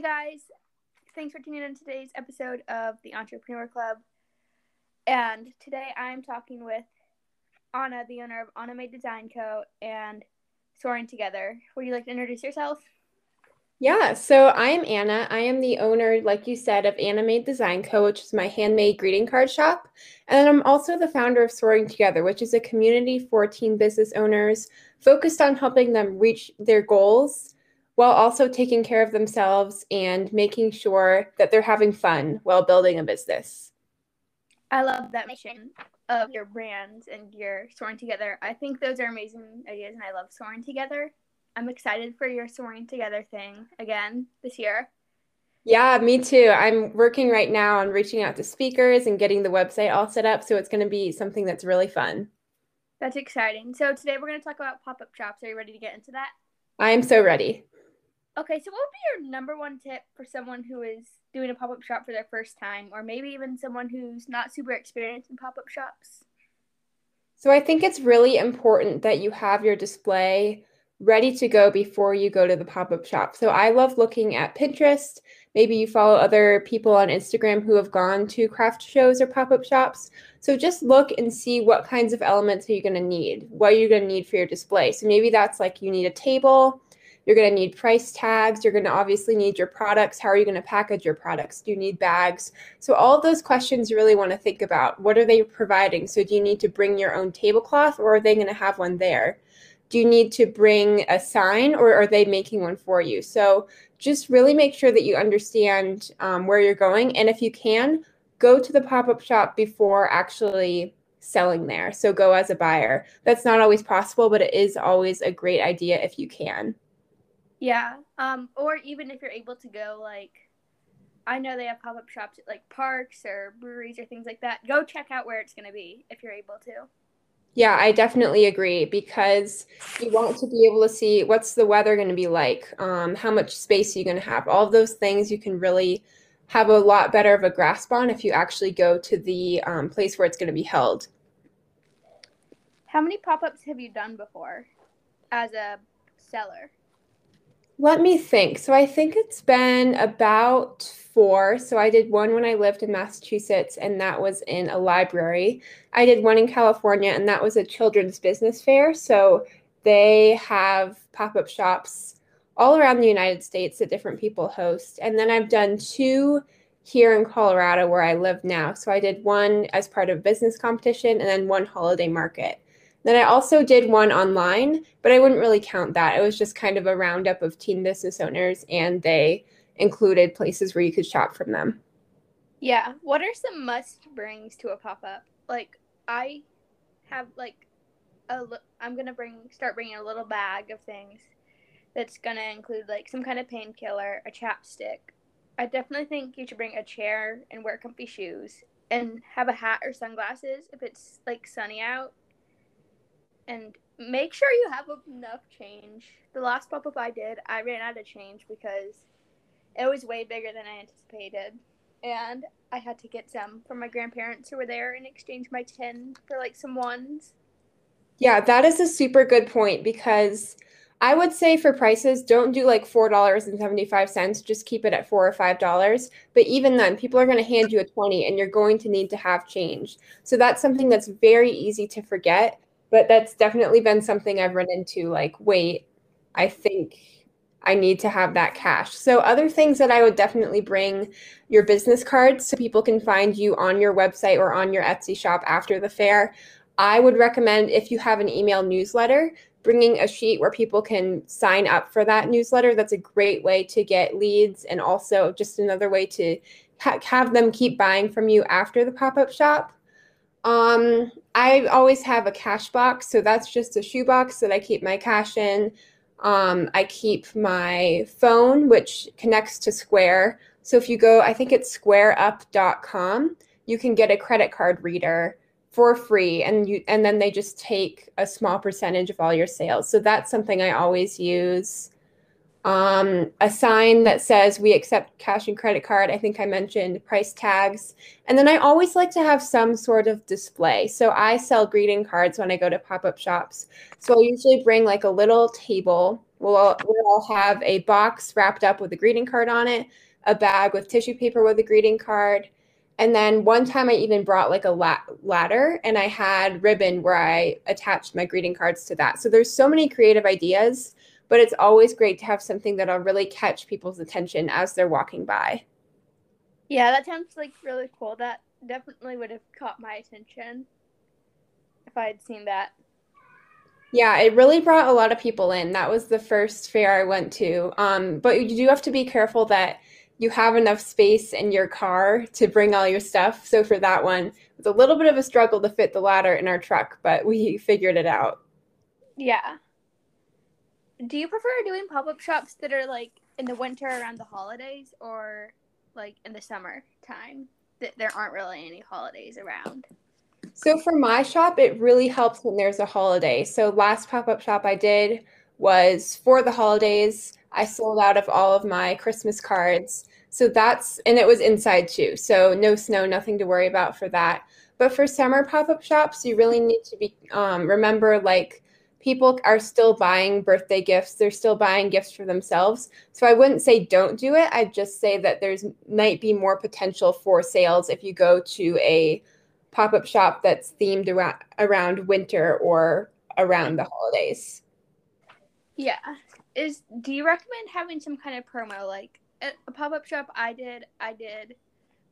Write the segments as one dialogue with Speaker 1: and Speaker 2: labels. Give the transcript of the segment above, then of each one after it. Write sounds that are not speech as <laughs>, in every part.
Speaker 1: Hey guys, thanks for tuning in to today's episode of the Entrepreneur Club. And today I'm talking with Anna, the owner of Anna Made Design Co. and Soaring Together. Would you like to introduce yourself?
Speaker 2: Yeah, so I am Anna. I am the owner, like you said, of Anna Made Design Co., which is my handmade greeting card shop. And I'm also the founder of Soaring Together, which is a community for teen business owners focused on helping them reach their goals while also taking care of themselves and making sure that they're having fun while building a business.
Speaker 1: I love that mission of your brands and your soaring together. I think those are amazing ideas, and I love soaring together. I'm excited for your soaring together thing again this year.
Speaker 2: Yeah, me too. I'm working right now on reaching out to speakers and getting the website all set up. So it's going to be something that's really fun.
Speaker 1: That's exciting. So today we're going to talk about pop up shops. Are you ready to get into that?
Speaker 2: I am so ready.
Speaker 1: Okay, so what would be your number one tip for someone who is doing a pop up shop for their first time, or maybe even someone who's not super experienced in pop up shops?
Speaker 2: So I think it's really important that you have your display ready to go before you go to the pop up shop. So I love looking at Pinterest. Maybe you follow other people on Instagram who have gone to craft shows or pop up shops. So just look and see what kinds of elements are you going to need, what you're you going to need for your display. So maybe that's like you need a table you're going to need price tags. You're going to obviously need your products. How are you going to package your products? Do you need bags? So, all of those questions you really want to think about. What are they providing? So, do you need to bring your own tablecloth or are they going to have one there? Do you need to bring a sign or are they making one for you? So, just really make sure that you understand um, where you're going. And if you can, go to the pop up shop before actually selling there. So, go as a buyer. That's not always possible, but it is always a great idea if you can.
Speaker 1: Yeah. Um, or even if you're able to go, like, I know they have pop up shops at like parks or breweries or things like that. Go check out where it's going to be if you're able to.
Speaker 2: Yeah, I definitely agree because you want to be able to see what's the weather going to be like, um, how much space you're you going to have. All of those things you can really have a lot better of a grasp on if you actually go to the um, place where it's going to be held.
Speaker 1: How many pop ups have you done before as a seller?
Speaker 2: Let me think. So I think it's been about four. So I did one when I lived in Massachusetts, and that was in a library. I did one in California, and that was a children's business fair. So they have pop up shops all around the United States that different people host. And then I've done two here in Colorado where I live now. So I did one as part of business competition and then one holiday market. Then I also did one online, but I wouldn't really count that. It was just kind of a roundup of teen business owners, and they included places where you could shop from them.
Speaker 1: Yeah. What are some must brings to a pop up? Like, I have like a. I'm gonna bring start bringing a little bag of things that's gonna include like some kind of painkiller, a chapstick. I definitely think you should bring a chair and wear comfy shoes and have a hat or sunglasses if it's like sunny out and make sure you have enough change. The last pop up I did, I ran out of change because it was way bigger than I anticipated. And I had to get some from my grandparents who were there and exchange my 10 for like some ones.
Speaker 2: Yeah, that is a super good point because I would say for prices, don't do like $4.75. Just keep it at 4 or $5. But even then, people are going to hand you a 20 and you're going to need to have change. So that's something that's very easy to forget but that's definitely been something I've run into like, wait, I think I need to have that cash. So, other things that I would definitely bring your business cards so people can find you on your website or on your Etsy shop after the fair. I would recommend if you have an email newsletter, bringing a sheet where people can sign up for that newsletter. That's a great way to get leads and also just another way to ha- have them keep buying from you after the pop up shop. Um, I always have a cash box, so that's just a shoe box that I keep my cash in. Um, I keep my phone, which connects to Square. So if you go, I think it's squareup.com, you can get a credit card reader for free and you and then they just take a small percentage of all your sales. So that's something I always use. Um, a sign that says we accept cash and credit card. I think I mentioned price tags. And then I always like to have some sort of display. So I sell greeting cards when I go to pop up shops. So I'll usually bring like a little table. We'll we'll have a box wrapped up with a greeting card on it, a bag with tissue paper with a greeting card. And then one time I even brought like a la- ladder and I had ribbon where I attached my greeting cards to that. So there's so many creative ideas but it's always great to have something that'll really catch people's attention as they're walking by.
Speaker 1: Yeah, that sounds like really cool. That definitely would have caught my attention if I had seen that.
Speaker 2: Yeah, it really brought a lot of people in. That was the first fair I went to. Um, but you do have to be careful that you have enough space in your car to bring all your stuff. So for that one, it was a little bit of a struggle to fit the ladder in our truck, but we figured it out.
Speaker 1: Yeah do you prefer doing pop up shops that are like in the winter around the holidays or like in the summer time that there aren't really any holidays around?
Speaker 2: So for my shop, it really helps when there's a holiday. So last pop up shop I did was for the holidays. I sold out of all of my Christmas cards. So that's, and it was inside too. So no snow, nothing to worry about for that. But for summer pop up shops, you really need to be, um, remember like people are still buying birthday gifts. They're still buying gifts for themselves. So i wouldn't say don't do it. I'd just say that there's might be more potential for sales if you go to a pop-up shop that's themed around, around winter or around the holidays.
Speaker 1: Yeah. Is do you recommend having some kind of promo? Like a pop-up shop i did i did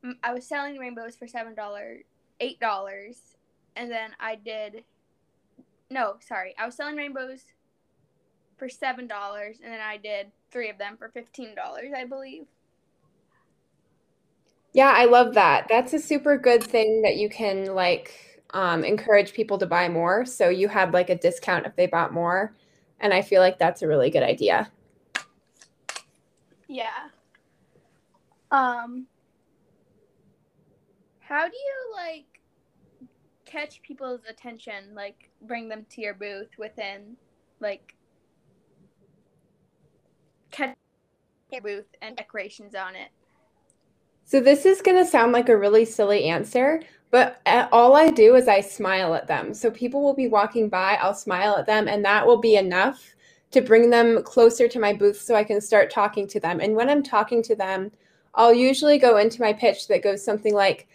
Speaker 1: mm, i was selling rainbows for seven dollars eight dollars and then i did no, sorry. I was selling rainbows for seven dollars, and then I did three of them for fifteen dollars, I believe.
Speaker 2: Yeah, I love that. That's a super good thing that you can like um, encourage people to buy more. So you had like a discount if they bought more, and I feel like that's a really good idea.
Speaker 1: Yeah. Um. How do you like catch people's attention, like bring them to your booth within like catch your booth and decorations on it.
Speaker 2: So this is going to sound like a really silly answer, but uh, all I do is I smile at them. So people will be walking by, I'll smile at them, and that will be enough to bring them closer to my booth so I can start talking to them. And when I'm talking to them, I'll usually go into my pitch that goes something like,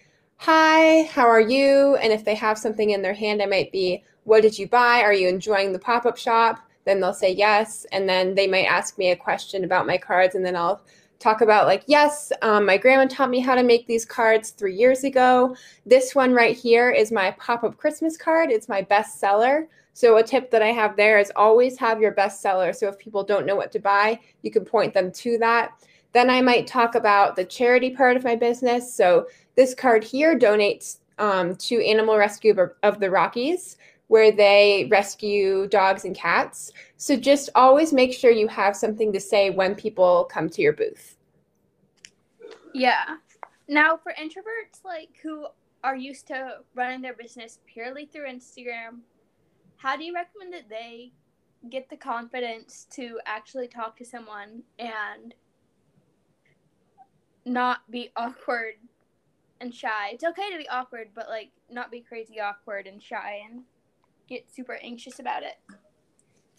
Speaker 2: hi, how are you? And if they have something in their hand, I might be, what did you buy? Are you enjoying the pop up shop? Then they'll say yes. And then they might ask me a question about my cards. And then I'll talk about, like, yes, um, my grandma taught me how to make these cards three years ago. This one right here is my pop up Christmas card, it's my best seller. So, a tip that I have there is always have your best seller. So, if people don't know what to buy, you can point them to that. Then I might talk about the charity part of my business. So, this card here donates um, to Animal Rescue of the Rockies, where they rescue dogs and cats. So just always make sure you have something to say when people come to your booth.
Speaker 1: Yeah. Now, for introverts like who are used to running their business purely through Instagram, how do you recommend that they get the confidence to actually talk to someone and not be <laughs> awkward and shy. It's okay to be awkward, but like not be crazy awkward and shy and get super anxious about it.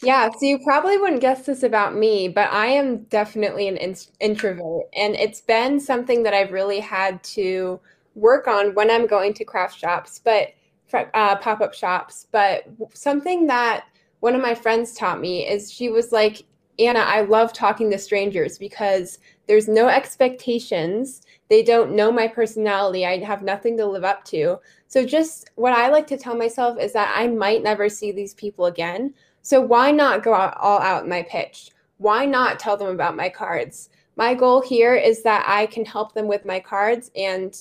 Speaker 2: Yeah, so you probably wouldn't guess this about me, but I am definitely an in- introvert. And it's been something that I've really had to work on when I'm going to craft shops, but uh, pop up shops. But something that one of my friends taught me is she was like, Anna, I love talking to strangers because there's no expectations. They don't know my personality. I have nothing to live up to. So, just what I like to tell myself is that I might never see these people again. So, why not go out, all out in my pitch? Why not tell them about my cards? My goal here is that I can help them with my cards, and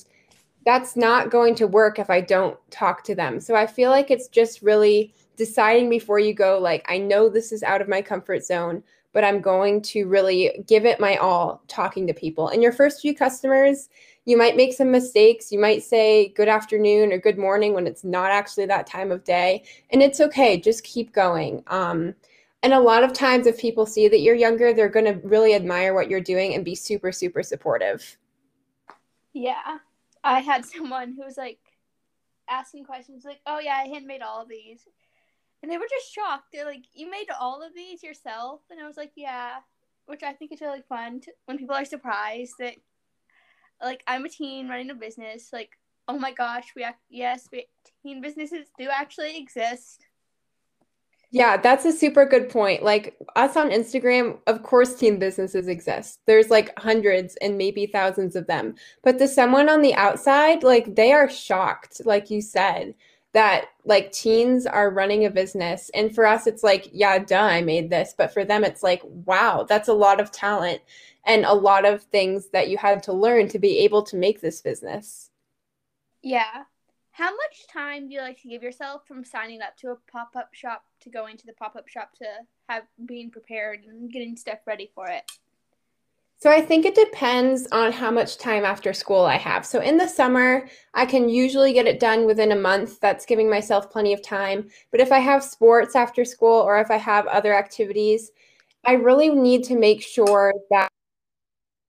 Speaker 2: that's not going to work if I don't talk to them. So, I feel like it's just really deciding before you go, like, I know this is out of my comfort zone but I'm going to really give it my all talking to people. And your first few customers, you might make some mistakes. You might say good afternoon or good morning when it's not actually that time of day. And it's okay. Just keep going. Um, And a lot of times, if people see that you're younger, they're going to really admire what you're doing and be super, super supportive.
Speaker 1: Yeah. I had <laughs> someone who was like asking questions, like, oh, yeah, I handmade all of these. And they were just shocked. They're like, you made all of these yourself? And I was like, yeah. Which I think is really fun to, when people are surprised that, like, I'm a teen running a business. Like, oh my gosh, we, act- yes, we, teen businesses do actually exist.
Speaker 2: Yeah, that's a super good point. Like us on Instagram, of course, teen businesses exist. There's like hundreds and maybe thousands of them. But to someone on the outside, like they are shocked, like you said, that like teens are running a business. And for us, it's like, yeah, duh, I made this. But for them, it's like, wow, that's a lot of talent and a lot of things that you had to learn to be able to make this business.
Speaker 1: Yeah. How much time do you like to give yourself from signing up to a pop up shop to going to the pop up shop to have being prepared and getting stuff ready for it?
Speaker 2: So I think it depends on how much time after school I have. So in the summer, I can usually get it done within a month. That's giving myself plenty of time. But if I have sports after school or if I have other activities, I really need to make sure that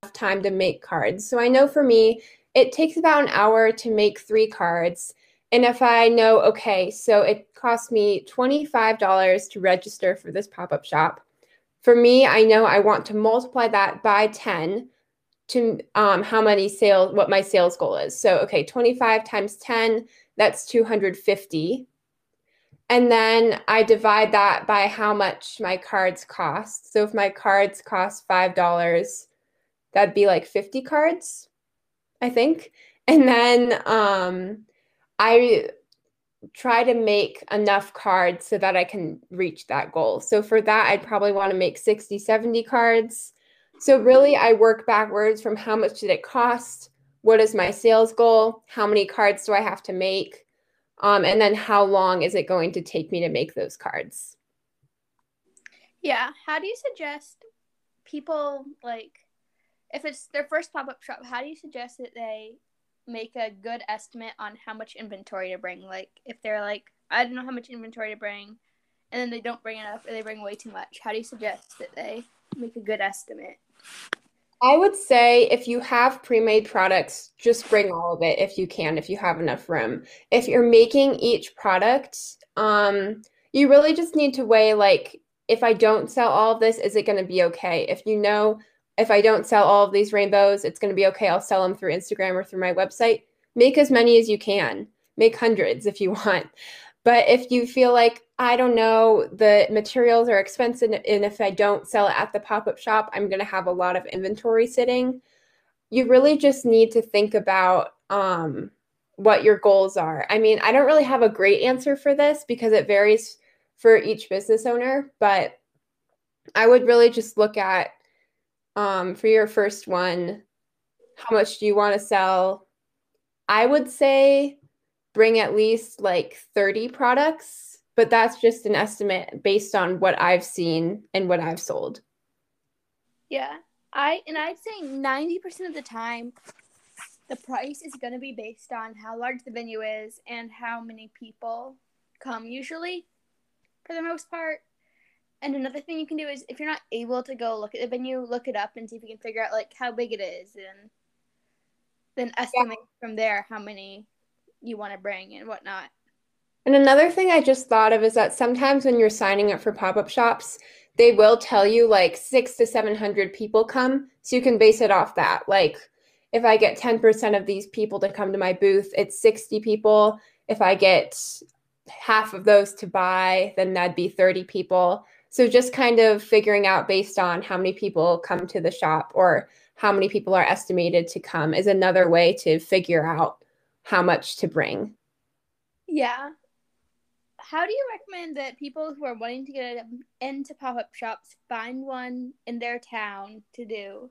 Speaker 2: I have time to make cards. So I know for me, it takes about an hour to make three cards. And if I know, okay, so it cost me $25 to register for this pop up shop. For me, I know I want to multiply that by 10 to um, how many sales, what my sales goal is. So, okay, 25 times 10, that's 250. And then I divide that by how much my cards cost. So if my cards cost $5, that'd be like 50 cards. I think. And then um, I try to make enough cards so that I can reach that goal. So for that, I'd probably want to make 60, 70 cards. So really, I work backwards from how much did it cost? What is my sales goal? How many cards do I have to make? Um, and then how long is it going to take me to make those cards?
Speaker 1: Yeah. How do you suggest people like if it's their first pop up shop, how do you suggest that they make a good estimate on how much inventory to bring? Like, if they're like, I don't know how much inventory to bring, and then they don't bring enough or they bring way too much, how do you suggest that they make a good estimate?
Speaker 2: I would say if you have pre made products, just bring all of it if you can, if you have enough room. If you're making each product, um, you really just need to weigh like, if I don't sell all of this, is it going to be okay? If you know if I don't sell all of these rainbows, it's going to be okay. I'll sell them through Instagram or through my website. Make as many as you can. Make hundreds if you <laughs> want. But if you feel like, I don't know, the materials are expensive, and if I don't sell it at the pop up shop, I'm going to have a lot of inventory sitting. You really just need to think about um, what your goals are. I mean, I don't really have a great answer for this because it varies for each business owner, but I would really just look at um, for your first one, how much do you want to sell? I would say bring at least like 30 products, but that's just an estimate based on what I've seen and what I've sold.
Speaker 1: Yeah. I and I'd say 90% of the time the price is going to be based on how large the venue is and how many people come usually for the most part. And another thing you can do is if you're not able to go look at the venue, look it up and see if you can figure out like how big it is and then estimate yeah. from there how many you want to bring and whatnot.
Speaker 2: And another thing I just thought of is that sometimes when you're signing up for pop up shops, they will tell you like six to 700 people come. So you can base it off that. Like if I get 10% of these people to come to my booth, it's 60 people. If I get half of those to buy, then that'd be 30 people. So just kind of figuring out based on how many people come to the shop or how many people are estimated to come is another way to figure out how much to bring.
Speaker 1: Yeah. How do you recommend that people who are wanting to get into pop up shops find one in their town to do?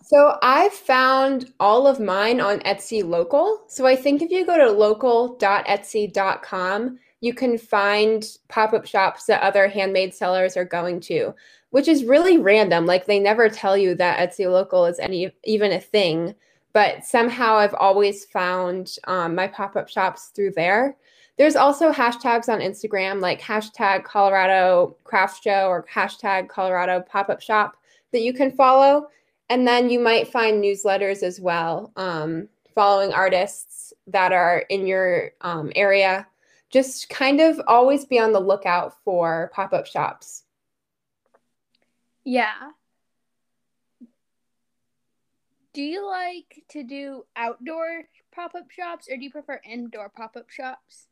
Speaker 2: So I found all of mine on Etsy local. So I think if you go to local.etsy.com, you can find pop-up shops that other handmade sellers are going to which is really random like they never tell you that etsy local is any even a thing but somehow i've always found um, my pop-up shops through there There's also hashtags on Instagram like hashtag Colorado Craft Show or hashtag Colorado Pop Up Shop that you can follow. And then you might find newsletters as well, um, following artists that are in your um, area. Just kind of always be on the lookout for pop up shops.
Speaker 1: Yeah. Do you like to do outdoor pop up shops or do you prefer indoor pop up shops?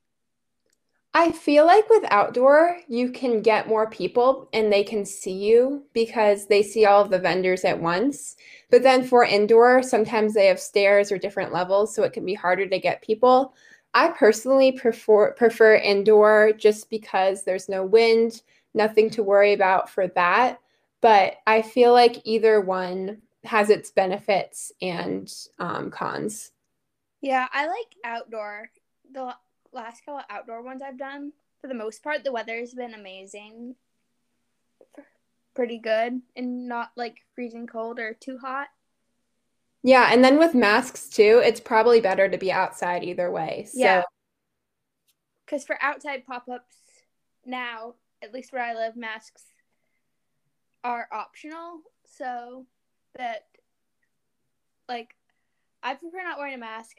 Speaker 2: I feel like with outdoor, you can get more people and they can see you because they see all of the vendors at once. But then for indoor, sometimes they have stairs or different levels, so it can be harder to get people. I personally prefer prefer indoor just because there's no wind, nothing to worry about for that. But I feel like either one has its benefits and um, cons.
Speaker 1: Yeah, I like outdoor. The last couple outdoor ones I've done, for the most part, the weather's been amazing. Pretty good and not like freezing cold or too hot.
Speaker 2: Yeah, and then with masks too, it's probably better to be outside either way. So. Yeah.
Speaker 1: Because for outside pop ups now, at least where I live, masks are optional. So that, like, I prefer not wearing a mask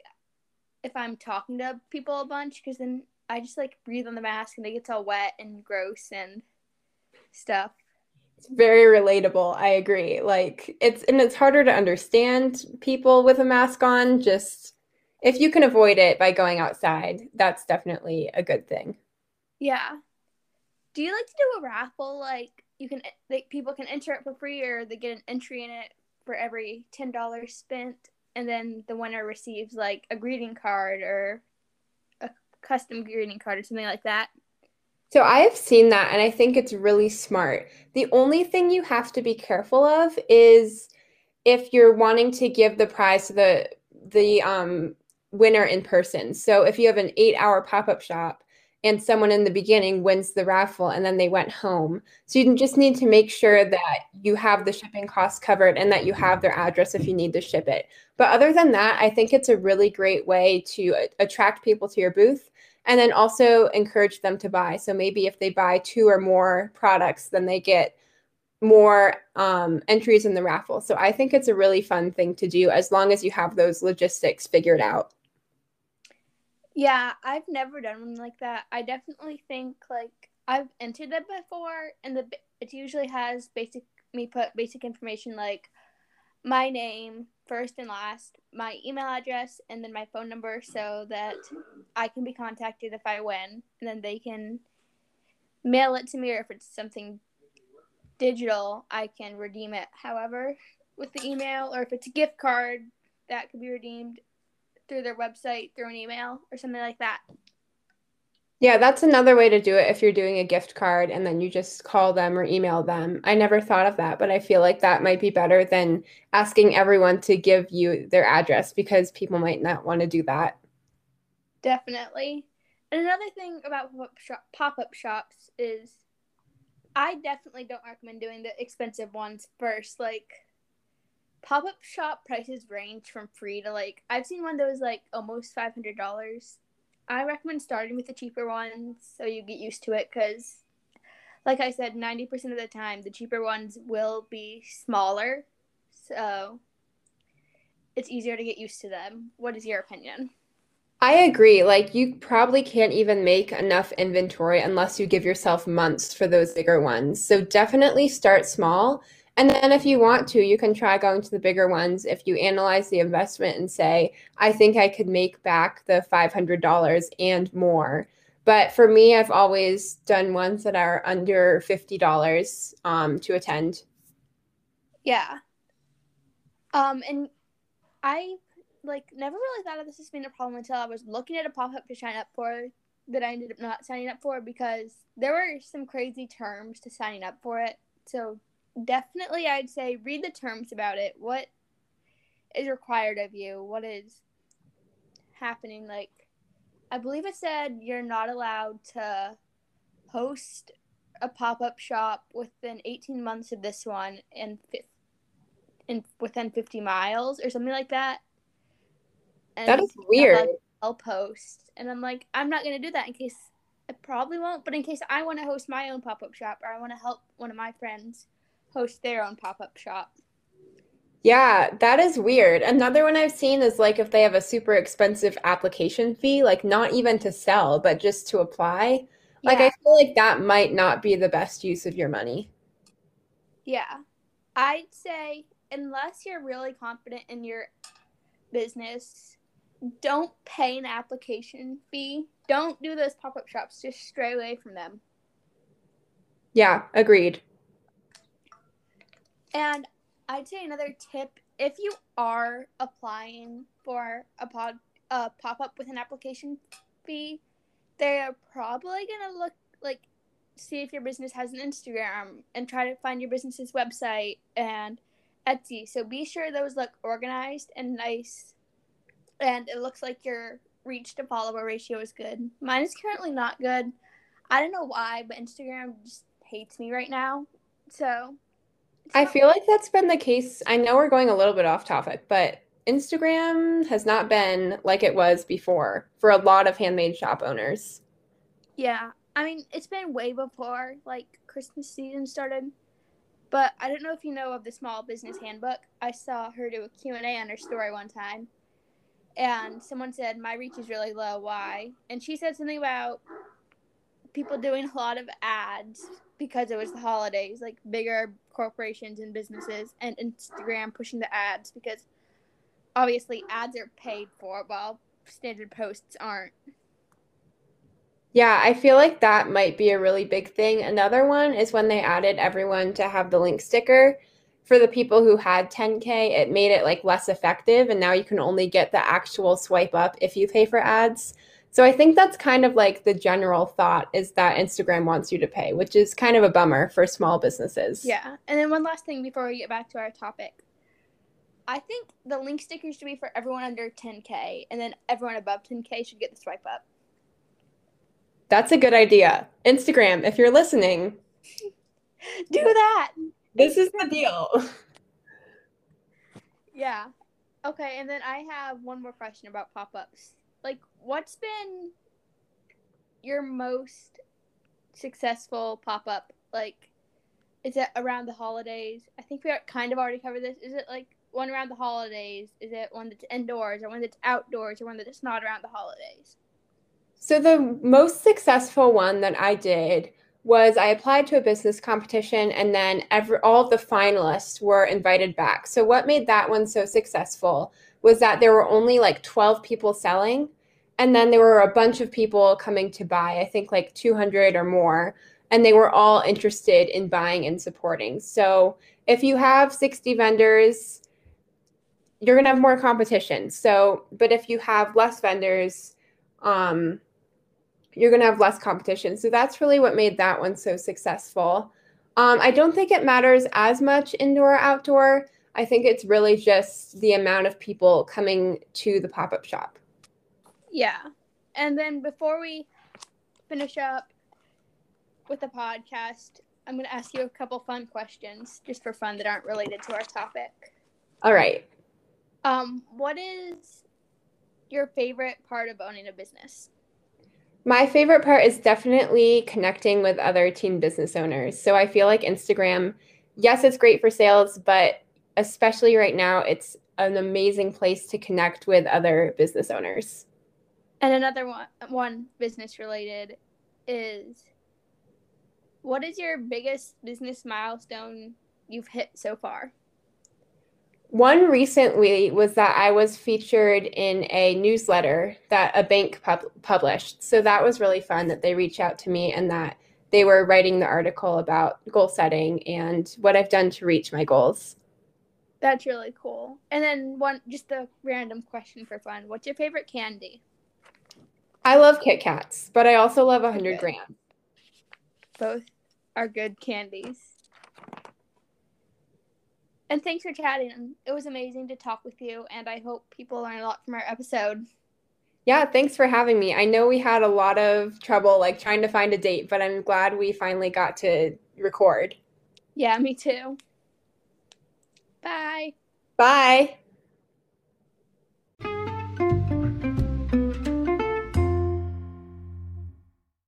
Speaker 1: if I'm talking to people a bunch because then I just like breathe on the mask and it gets all wet and gross and stuff.
Speaker 2: It's very relatable. I agree. Like it's and it's harder to understand people with a mask on. Just if you can avoid it by going outside, that's definitely a good thing.
Speaker 1: Yeah. Do you like to do a raffle? Like you can like people can enter it for free or they get an entry in it for every ten dollars spent and then the winner receives like a greeting card or a custom greeting card or something like that.
Speaker 2: So I have seen that and I think it's really smart. The only thing you have to be careful of is if you're wanting to give the prize to the the um, winner in person. So if you have an 8-hour pop-up shop and someone in the beginning wins the raffle and then they went home. So you just need to make sure that you have the shipping costs covered and that you have their address if you need to ship it. But other than that, I think it's a really great way to attract people to your booth and then also encourage them to buy. So maybe if they buy two or more products, then they get more um, entries in the raffle. So I think it's a really fun thing to do as long as you have those logistics figured out.
Speaker 1: Yeah, I've never done one like that. I definitely think like I've entered it before, and the it usually has basic me put basic information like my name first and last, my email address, and then my phone number, so that I can be contacted if I win, and then they can mail it to me, or if it's something digital, I can redeem it. However, with the email, or if it's a gift card, that could be redeemed through their website, through an email, or something like that.
Speaker 2: Yeah, that's another way to do it if you're doing a gift card and then you just call them or email them. I never thought of that, but I feel like that might be better than asking everyone to give you their address because people might not want to do that.
Speaker 1: Definitely. And another thing about pop up shops is I definitely don't recommend doing the expensive ones first. Like, pop up shop prices range from free to like I've seen one that was like almost five hundred dollars. I recommend starting with the cheaper ones so you get used to it because, like I said, ninety percent of the time the cheaper ones will be smaller, so it's easier to get used to them. What is your opinion?
Speaker 2: I agree. Like you probably can't even make enough inventory unless you give yourself months for those bigger ones. So definitely start small and then if you want to, you can try going to the bigger ones if you analyze the investment and say, I think I could make back the $500 and more. But for me, I've always done ones that are under $50 um, to attend.
Speaker 1: Yeah. Um, and I like never really thought of this as being a problem until I was looking at a pop up to sign up for that I ended up not signing up for because there were some crazy terms to signing up for it. So definitely I'd say read the terms about it. What is required of you? What is happening? Like, I believe it said you're not allowed to host a pop up shop within 18 months of this one and in within 50 miles or something like that.
Speaker 2: And that is weird.
Speaker 1: I'll post And I'm like, I'm not going to do that in case I probably won't, but in case I want to host my own pop up shop or I want to help one of my friends host their own pop up shop.
Speaker 2: Yeah, that is weird. Another one I've seen is like if they have a super expensive application fee, like not even to sell, but just to apply. Like
Speaker 1: Yeah.
Speaker 2: I feel like that might not be the best use of your money.
Speaker 1: Yeah. I'd say unless you're really confident in your business, don't pay an application fee. Don't do those pop up shops. Just stray away from them.
Speaker 2: Yeah, agreed.
Speaker 1: And I'd say another tip if you are applying for a pod a pop up with an application fee, they're probably gonna look like see if your business has an Instagram and try to find your business's website and Etsy. So be sure those look organized and nice and it looks like your reach to follower ratio is good. Mine is currently not good. I don't know why, but Instagram just hates me right now. So
Speaker 2: I feel like that's been the case. I know we're going a little bit off topic, but Instagram has not been like it was before for a lot of handmade shop owners.
Speaker 1: Yeah, I mean it's been way before like Christmas season started, but I don't know if you know of the Small Business Handbook. I saw her do a Q and A on her story one time, and someone said my reach is really low. Why? And she said something about people doing a lot of ads because it was the holidays, like bigger corporations and businesses, and Instagram pushing the ads because obviously ads are paid for while standard posts aren't.
Speaker 2: Yeah, I feel like that might be a really big thing. Another one is when they added everyone to have the link sticker. For the people who had 10K, it made it like less effective, and now you can only get the actual swipe up if you pay for ads. So I think that's kind of like the general thought is that Instagram wants you to pay, which is kind of a bummer for small businesses.
Speaker 1: Yeah. And then one last thing before we get back to our topic. I think the link stickers should be for everyone under 10K, and then everyone above 10K should get the swipe up.
Speaker 2: That's a good idea. Instagram, if you're listening, <laughs>
Speaker 1: Do that!
Speaker 2: this is the deal. <laughs>
Speaker 1: Yeah. Okay, and then I have one more question about pop ups. Like, what's been your most successful pop up? Like, is it around the holidays? I think we kind of already covered this. Is it like one around the holidays? Is it one that's indoors, or one that's outdoors, or one that's not around the holidays?
Speaker 2: So the most successful one that I did was I applied to a business competition and then every all of the finalists were invited back. So what made that one so successful was that there were only like 12 people selling and then there were a bunch of people coming to buy, I think like 200 or more, and they were all interested in buying and supporting. So if you have 60 vendors, you're going to have more competition. So, but if you have less vendors, um, you're going to have less competition. So that's really what made that one so successful. Um, I don't think it matters as much indoor outdoor. I think it's really just the amount of people coming to the pop up shop.
Speaker 1: Yeah. And then before we finish up with the podcast, I'm going to ask you a couple fun questions just for fun that aren't related to our topic.
Speaker 2: All right.
Speaker 1: Um, what is your favorite part of owning a business?
Speaker 2: My favorite part is definitely connecting with other teen business owners. So I feel like Instagram, yes, it's great for sales, but especially right now, it's an amazing place to connect with other business owners.
Speaker 1: And another one, one business related is what is your biggest business milestone you've hit so far?
Speaker 2: One recently was that I was featured in a newsletter that a bank pub- published. So that was really fun that they reached out to me and that they were writing the article about goal setting and what I've done to reach my goals.
Speaker 1: That's really cool. And then one, just a random question for fun. What's your favorite candy?
Speaker 2: I love Kit Kats, but I also love 100
Speaker 1: Okay.
Speaker 2: Grands.
Speaker 1: Both are good candies. And thanks for chatting. It was amazing to talk with you, and I hope people learn a lot from our episode.
Speaker 2: Yeah, thanks for having me. I know we had a lot of trouble like trying to find a date, but I'm glad we finally got to record.
Speaker 1: Yeah, me too. Bye.
Speaker 2: Bye.